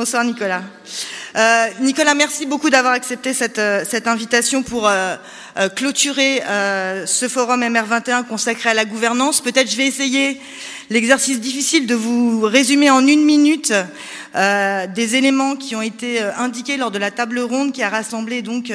Bonsoir Nicolas. Euh, Nicolas, merci beaucoup d'avoir accepté cette, euh, invitation pour euh, clôturer ce forum MR21 consacré à la gouvernance. Peut-être je vais essayer l'exercice difficile de vous résumer en une minute des éléments qui ont été indiqués lors de la table ronde qui a rassemblé donc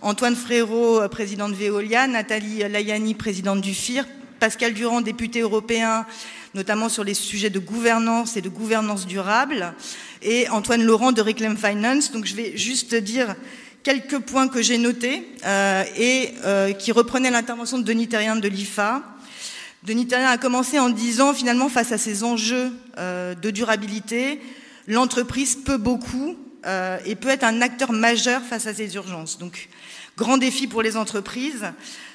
Antoine Frérot, président de Veolia, Nathalie Layani, présidente du FIR, Pascal Durand, député européen, notamment sur les sujets de gouvernance et de gouvernance durable, et Antoine Laurent de Reclaim Finance. Donc je vais juste dire quelques points que j'ai notés euh, et euh, qui reprenaient l'intervention de Denis Terrien de l'IFA. Denis Terrien a commencé en disant finalement face à ces enjeux euh, de durabilité, l'entreprise peut beaucoup et peut être un acteur majeur face à ces urgences. Donc grand défi pour les entreprises.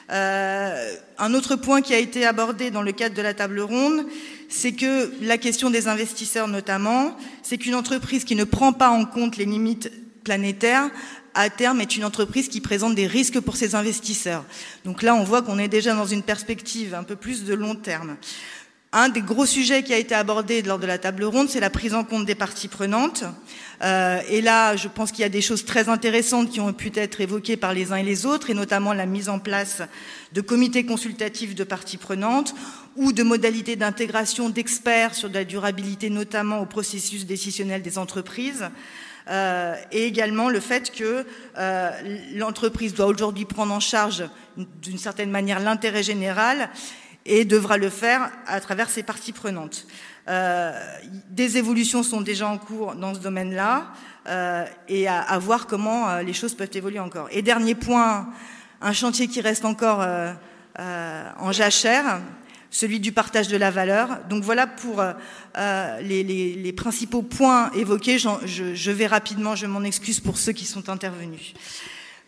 Euh, un autre point qui a été abordé dans le cadre de la table ronde, c'est que la question des investisseurs notamment, c'est qu'une entreprise qui ne prend pas en compte les limites planétaires, à terme, est une entreprise qui présente des risques pour ses investisseurs. Donc là, on voit qu'on est déjà dans une perspective un peu plus de long terme. Un des gros sujets qui a été abordé lors de la table ronde, c'est la prise en compte des parties prenantes. Euh, et là, je pense qu'il y a des choses très intéressantes qui ont pu être évoquées par les uns et les autres, et notamment la mise en place de comités consultatifs de parties prenantes ou de modalités d'intégration d'experts sur la durabilité, notamment au processus décisionnel des entreprises. Euh, et également le fait que euh, l'entreprise doit aujourd'hui prendre en charge d'une certaine manière l'intérêt général et devra le faire à travers ses parties prenantes. Euh, des évolutions sont déjà en cours dans ce domaine-là euh, et à, à, voir comment euh, les choses peuvent évoluer encore. Et dernier point, un chantier qui reste encore euh, euh, en jachère, celui du partage de la valeur. Donc voilà pour les, les, les, principaux points évoqués. Je, je, vais rapidement, je m'en excuse pour ceux qui sont intervenus.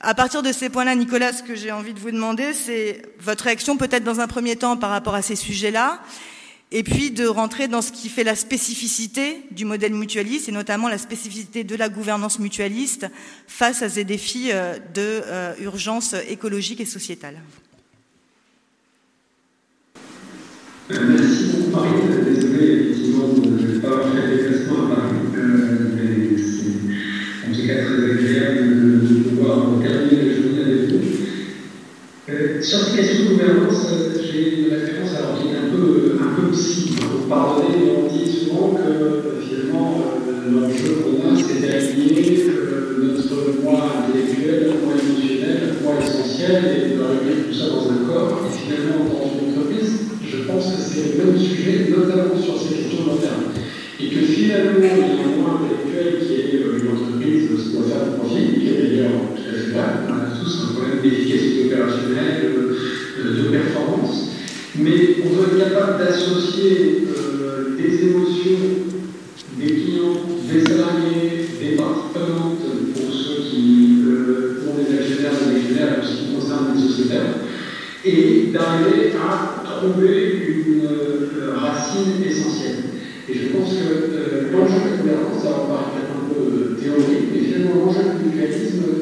À partir de ces points-là, Nicolas, ce que j'ai envie de vous demander, c'est votre réaction peut-être dans un premier temps par rapport à ces sujets-là, et puis de rentrer dans ce qui fait la spécificité du modèle mutualiste et notamment la spécificité de la gouvernance mutualiste face à ces défis euh, de euh, écologique et sociétale.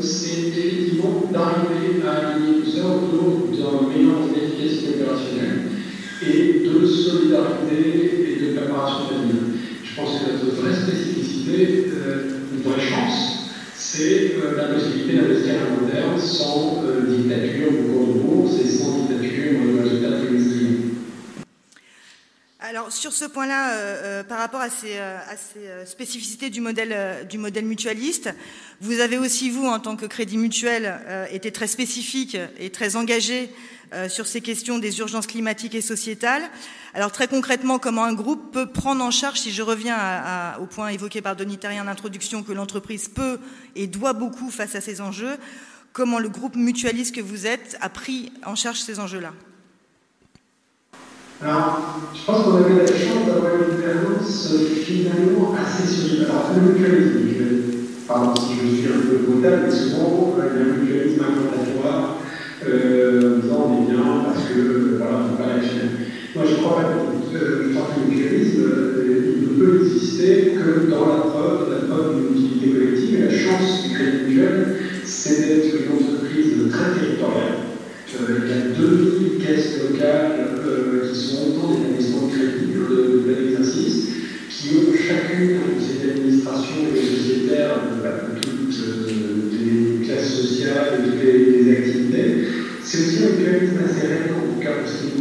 Mutualisme, c'est effectivement d'arriver à ça autour d'un mélange d'efficacité opérationnelle et de solidarité et de préparation d'avenir. Je pense que notre vraie spécificité, euh, une vraie chance, c'est euh, la possibilité d'investir à long terme sans euh, dictature de cours de bourse et sans dictature de résultats trimestriels. Sur ce point-là, euh, euh, par rapport à ces, euh, spécificités du modèle, mutualiste, vous avez aussi, vous, en tant que crédit mutuel, été très spécifique et très engagé sur ces questions des urgences climatiques et sociétales. Alors très concrètement, comment un groupe peut prendre en charge, si je reviens au point évoqué par Denis en introduction, que l'entreprise peut et doit beaucoup face à ces enjeux, comment le groupe mutualiste que vous êtes a pris en charge ces enjeux-là? Alors, je pense qu'on avait la chance d'avoir une gouvernance finalement assez solide. Alors, le mutualisme, pardon si je suis un peu brutal, mais souvent, il y a un mutualisme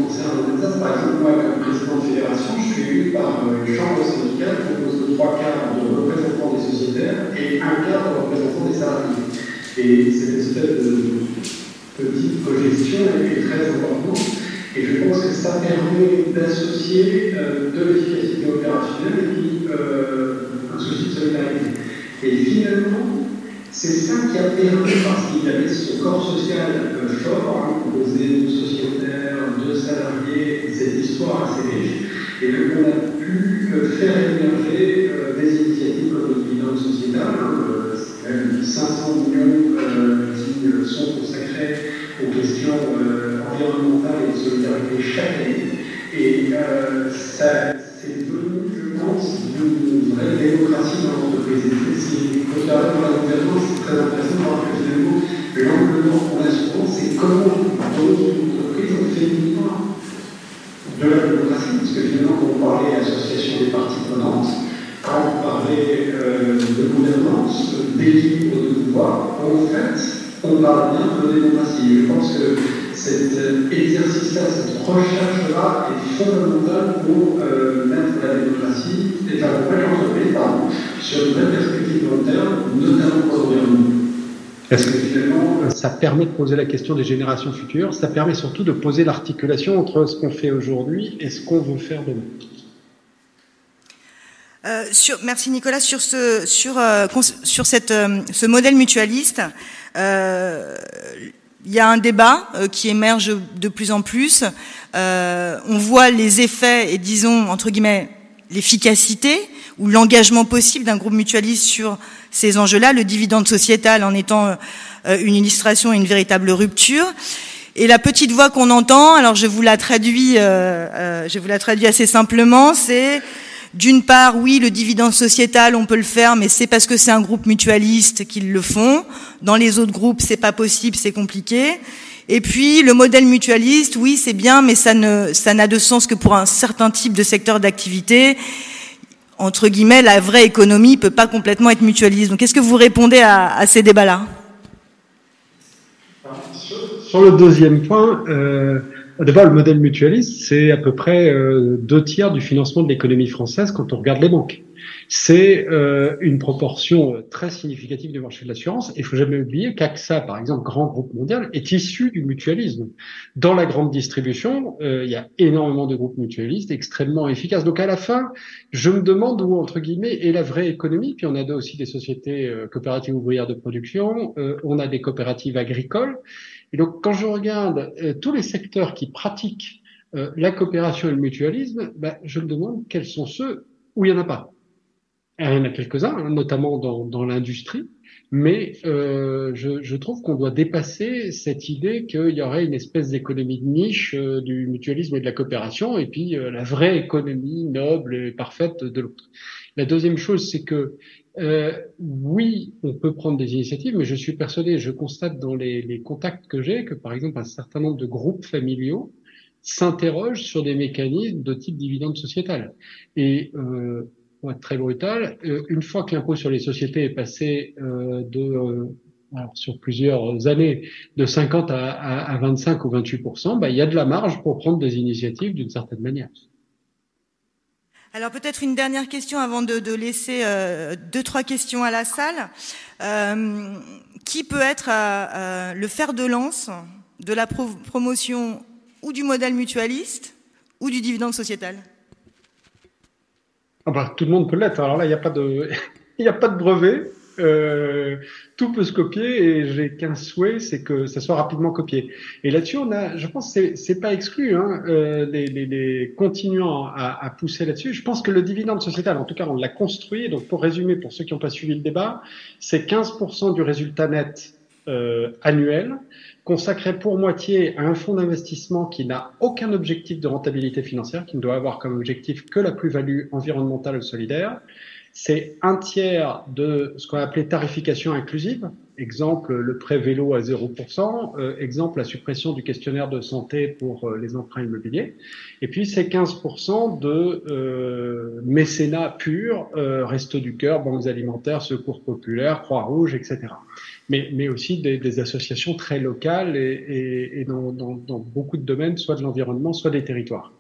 concerne ça, par exemple, moi, comme président de fédération, je suis élu par une chambre syndicale composée de trois quarts de représentants des sociétaires et un quart de représentants des salariés. Et cette espèce de petite cogestion est très importante. Et je pense que ça permet d'associer euh, de l'efficacité opérationnelle et puis euh, un souci de solidarité. Et finalement, c'est ça qui a permis, parce qu'il avait ce corps social fort, hein, composé de sociétaires, de salariés, cette histoire assez riche, et donc on a pu faire émerger des initiatives comme le bilan sociétal, hein, c'est quand même 500 millions qui sont consacrés aux questions euh, environnementales et de solidarité chaque année. Et euh, ça, c'est devenu, je pense, une vraie démocratie dans l'entreprise. Et si vous regardez dans la gouvernance, c'est très intéressant de voir que finalement, l'angle qu'on a souvent, c'est comment, dans notre entreprise, on fait uniquement démocratie, parce que finalement, quand on parlait association des parties prenantes, quand on parlait euh, de gouvernance, d'équilibre de pouvoir, en fait, on parle bien de démocratie. Je pense que cet euh, exercice-là, cette recherche-là est fondamentale pour euh, mettre la démocratie et faire l'entreprise sur une vraie perspective long terme, notamment pour l'environnement. Est-ce que finalement, euh, ça permet de poser la question des générations futures Ça permet surtout de poser l'articulation entre ce qu'on fait aujourd'hui et ce qu'on veut faire demain. Euh, sur, merci Nicolas. Sur ce, sur, euh, sur cette, euh, ce modèle mutualiste, il y a un débat qui émerge de plus en plus. on voit les effets et disons entre guillemets l'efficacité ou l'engagement possible d'un groupe mutualiste sur ces enjeux-là, le dividende sociétal en étant une illustration et une véritable rupture. Et la petite voix qu'on entend, alors je vous la traduis, je vous la traduis assez simplement, c'est d'une part, oui, le dividende sociétal, on peut le faire, mais c'est parce que c'est un groupe mutualiste qu'ils le font. Dans les autres groupes, c'est pas possible, c'est compliqué. Et puis, le modèle mutualiste, oui, c'est bien, mais ça ne, ça n'a de sens que pour un certain type de secteur d'activité. Entre guillemets, la vraie économie peut pas complètement être mutualiste. Donc, qu'est-ce que vous répondez à, ces débats-là? Sur le deuxième point, euh, D'abord, le modèle mutualiste, c'est à peu près euh, deux tiers du financement de l'économie française quand on regarde les banques. C'est euh, une proportion euh, très significative du marché de l'assurance. Il faut jamais oublier qu'AXA, par exemple, grand groupe mondial, est issu du mutualisme. Dans la grande distribution, il y a énormément de groupes mutualistes extrêmement efficaces. Donc à la fin, je me demande où, entre guillemets, est la vraie économie. Puis on a aussi des sociétés coopératives ouvrières de production, on a des coopératives agricoles. Et donc, quand je regarde euh, tous les secteurs qui pratiquent euh, la coopération et le mutualisme, ben, je me demande quels sont ceux où il n'y en a pas. Il y en a quelques-uns, hein, notamment dans, dans l'industrie, mais euh, je, je, trouve qu'on doit dépasser cette idée qu'il y aurait une espèce d'économie de niche euh, du mutualisme et de la coopération, et puis la vraie économie noble et parfaite de l'autre. La deuxième chose, c'est que euh, oui, on peut prendre des initiatives, mais je suis persuadé, je constate dans les, les contacts que j'ai que, par exemple, un certain nombre de groupes familiaux s'interrogent sur des mécanismes de type dividende sociétal. Et euh, pour être très brutal, euh, une fois que l'impôt sur les sociétés est passé euh, de euh, sur plusieurs années de 50 à, à, à 25 ou 28% bah, il y a de la marge pour prendre des initiatives d'une certaine manière. Alors peut-être une dernière question avant de, laisser deux, trois questions à la salle. Qui peut être le fer de lance de la promotion ou du modèle mutualiste ou du dividende sociétal? Ah bah, Tout le monde peut l'être. Alors là, il n'y a, pas de, a pas de brevet. Euh, tout peut se copier et j'ai qu'un souhait, c'est que ça soit rapidement copié. Et là-dessus, on a, je pense, c'est c'est pas exclu, hein, euh, les, les, à, à pousser là-dessus. Je pense que le dividende sociétal, en tout cas, on l'a construit. Donc, pour résumer, pour ceux qui n'ont pas suivi le débat, c'est 15% du résultat net euh, annuel consacré pour moitié à un fonds d'investissement qui n'a aucun objectif de rentabilité financière, qui ne doit avoir comme objectif que la plus-value environnementale solidaire c'est un tiers de ce qu'on a tarification inclusive. Exemple, le prêt vélo à 0%. Euh, exemple, la suppression du questionnaire de santé pour euh, les emprunts immobiliers. Et puis, c'est 15% de euh, mécénat pur, resto du cœur, banques alimentaires, secours populaires, Croix-Rouge, etc. mais, mais aussi des, des associations très locales et, et, et dans, dans, dans, beaucoup de domaines, soit de l'environnement, soit des territoires.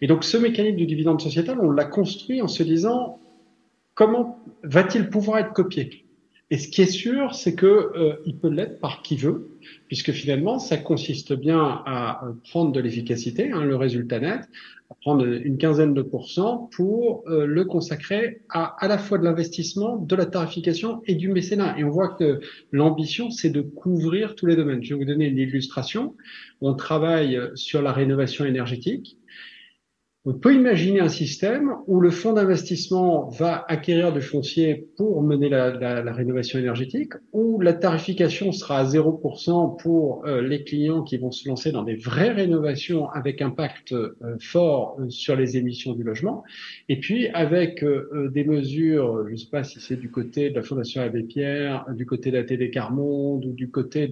Et donc ce mécanisme du dividende sociétal, on l'a construit en se disant comment va-t-il pouvoir être copié? Et ce qui est sûr, c'est que euh, il peut l'être par qui veut, puisque finalement, ça consiste bien à prendre de l'efficacité, hein, le résultat net, à prendre une quinzaine de pourcents pour euh, le consacrer à à la fois de l'investissement, de la tarification et du mécénat. Et on voit que l'ambition, c'est de couvrir tous les domaines. Je vais vous donner une illustration. On travaille sur la rénovation énergétique. On peut imaginer un système où le fonds d'investissement va acquérir du foncier pour mener la, rénovation énergétique, où la tarification sera à 0% pour euh, les clients qui vont se lancer dans des vraies rénovations avec impact euh, fort euh, sur les émissions du logement, et puis avec des mesures, je ne sais pas si c'est du côté de la Fondation Abbé Pierre, du côté de la TD Carmonde ou du côté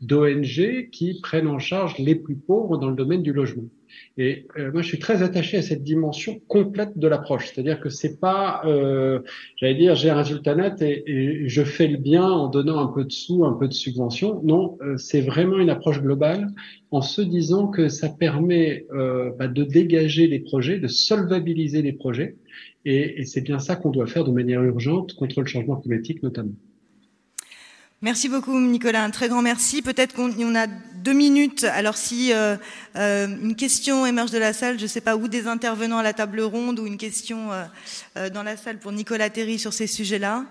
d'ONG qui prennent en charge les plus pauvres dans le domaine du logement. Et euh, moi, je suis très attaché à cette dimension complète de l'approche. C'est-à-dire que c'est pas, euh, j'allais dire, j'ai un résultat net et, je fais le bien en donnant un peu de sous, un peu de subventions. Non, euh, c'est vraiment une approche globale en se disant que ça permet euh, bah, de dégager les projets, de solvabiliser les projets. Et, et c'est bien ça qu'on doit faire de manière urgente contre le changement climatique notamment. Merci beaucoup Nicolas, un très grand merci. Peut-être qu'on a deux minutes. Alors si euh, euh, une question émerge de la salle, je ne sais pas où des intervenants à la table ronde ou une question euh, euh dans la salle pour Nicolas Terry sur ces sujets-là.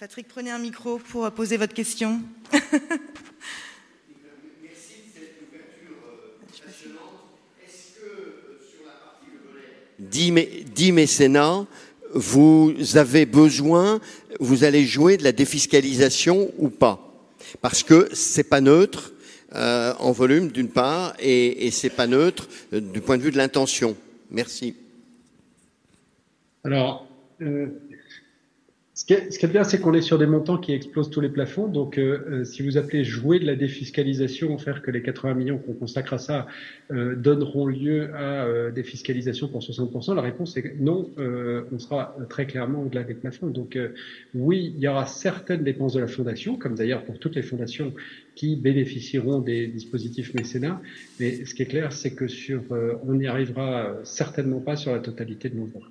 Patrick, prenez un micro pour poser votre question. Merci de cette ouverture passionnante. Est-ce que sur la partie le volet 10 mécénats, vous avez besoin, vous allez jouer de la défiscalisation ou pas Parce que c'est pas neutre euh, en volume d'une part et, et c'est pas neutre euh, du point de vue de l'intention. Merci. Alors, euh, ce qui est, bien, c'est qu'on est sur des montants qui explosent tous les plafonds. Donc, euh, si vous appelez jouer de la défiscalisation, faire que les 80 millions qu'on consacre à ça euh, donneront lieu à euh, des fiscalisations pour 60%, la réponse est non. Euh, on sera très clairement au-delà des plafonds. Donc, euh, oui, il y aura certaines dépenses de la fondation, comme d'ailleurs pour toutes les fondations qui bénéficieront des dispositifs mécénat. Mais ce qui est clair, c'est que sur, euh, on n'y arrivera certainement pas sur la totalité de nos voies.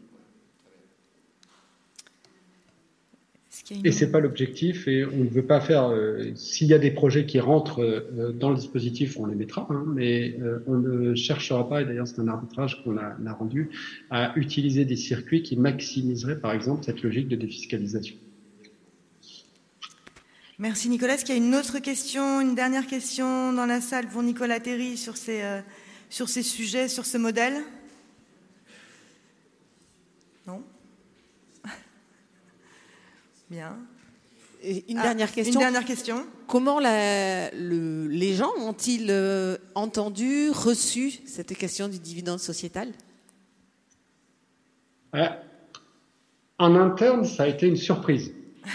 Une... Et c'est pas l'objectif et on ne veut pas faire. Euh, S'il y a des projets qui rentrent euh, dans le dispositif, on les mettra, hein, mais euh, on ne cherchera pas. Et d'ailleurs, c'est un arbitrage qu'on a, a, rendu à utiliser des circuits qui maximiseraient, par exemple, cette logique de défiscalisation. Merci Nicolas. Est-ce qu'il y a une autre question, une dernière question dans la salle pour Nicolas Terry sur ces sur ces sujets, sur ce modèle Non. Bien. Et une ah, dernière question. Une dernière question. Comment la, le, les gens ont-ils euh, entendu, reçu cette question du dividende sociétal? Euh, En interne, ça a été une surprise.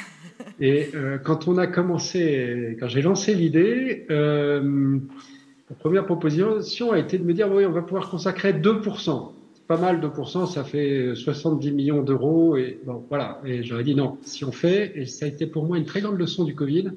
Et euh, quand on a commencé, quand j'ai lancé l'idée, euh, la première proposition a été de me dire oui, on va pouvoir consacrer 2% pas mal de pourcents, ça fait 70 millions d'euros. Et bon, voilà. Et j'aurais dit non. Si on fait, et ça a été pour moi une très grande leçon du Covid,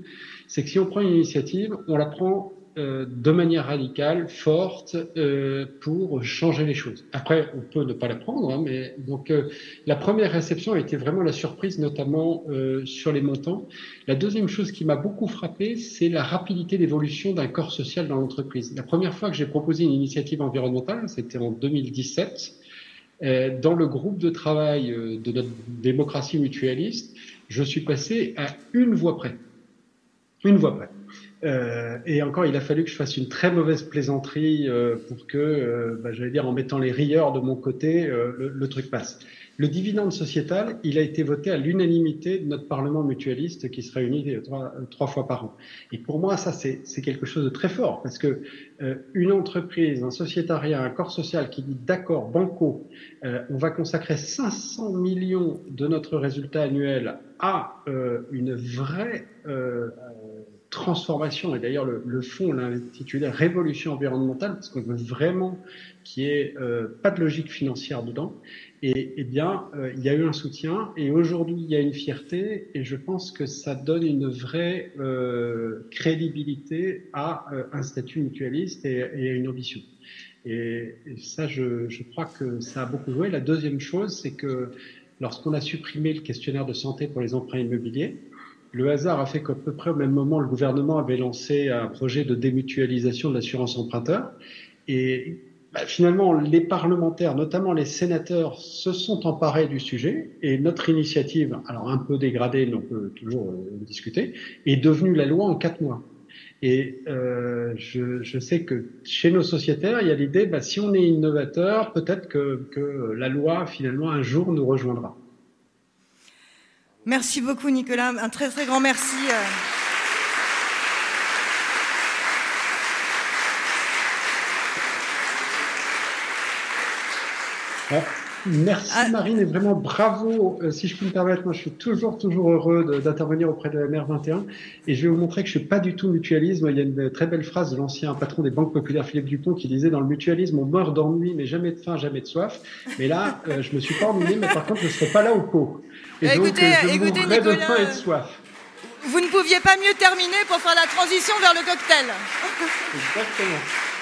c'est que si on prend une initiative, on la prend euh, de manière radicale, forte, euh, pour changer les choses. Après, on peut ne pas la prendre, hein, mais donc euh, la première réception a été vraiment la surprise, notamment euh, sur les montants. La deuxième chose qui m'a beaucoup frappé, c'est la rapidité d'évolution d'un corps social dans l'entreprise. La première fois que j'ai proposé une initiative environnementale, c'était en 2017. Euh, dans le groupe de travail de notre démocratie mutualiste, je suis passé à une voix près. Une voix près. Euh, et encore, il a fallu que je fasse une très mauvaise plaisanterie euh, pour que, euh, bah, j'allais dire, en mettant les rieurs de mon côté, le, le, truc passe. Le dividende sociétal, il a été voté à l'unanimité de notre Parlement mutualiste qui se réunit trois, trois fois par an. Et pour moi, ça, c'est quelque chose de très fort parce que une entreprise, un sociétariat, un corps social qui dit d'accord, banco, on va consacrer 500 millions de notre résultat annuel à une vraie transformation, et d'ailleurs le, le fond l'a intitulé Révolution environnementale, parce qu'on veut vraiment qu'il n'y ait euh, pas de logique financière dedans, et eh bien, euh, il y a eu un soutien, et aujourd'hui il y a une fierté, et je pense que ça donne une vraie euh, crédibilité à un statut mutualiste et, à une ambition. Et, ça, je crois que ça a beaucoup joué. La deuxième chose, c'est que lorsqu'on a supprimé le questionnaire de santé pour les emprunts immobiliers, le hasard a fait qu'à peu près au même moment, le gouvernement avait lancé un projet de démutualisation de l'assurance emprunteur. Et bah, finalement, les parlementaires, notamment les sénateurs, se sont emparés du sujet. Et notre initiative, alors un peu dégradée, mais on peut toujours euh, discuter, est devenue la loi en quatre mois. Et euh, je, je, sais que chez nos sociétaires, il y a l'idée, bah, si on est innovateur, peut-être que, que la loi, finalement, un jour nous rejoindra. Merci beaucoup, Nicolas. Un très, très grand merci. euh. Merci Ah. Marine et vraiment bravo. Euh, si je peux me permettre, moi je suis toujours toujours heureux d'intervenir auprès de la MR21 et je vais vous montrer que je suis pas du tout mutualisme. Il y a une très belle phrase de l'ancien patron des banques populaires Philippe Dupont qui disait dans le mutualisme on meurt d'ennui mais jamais de faim, jamais de soif. Mais là euh, je me suis pas ennuyé mais par contre je serai pas là au pot. Et Écoutez, donc euh, je écoutez, de Nicolas, faim et de soif. Vous ne pouviez pas mieux terminer pour faire la transition vers le cocktail. Exactement.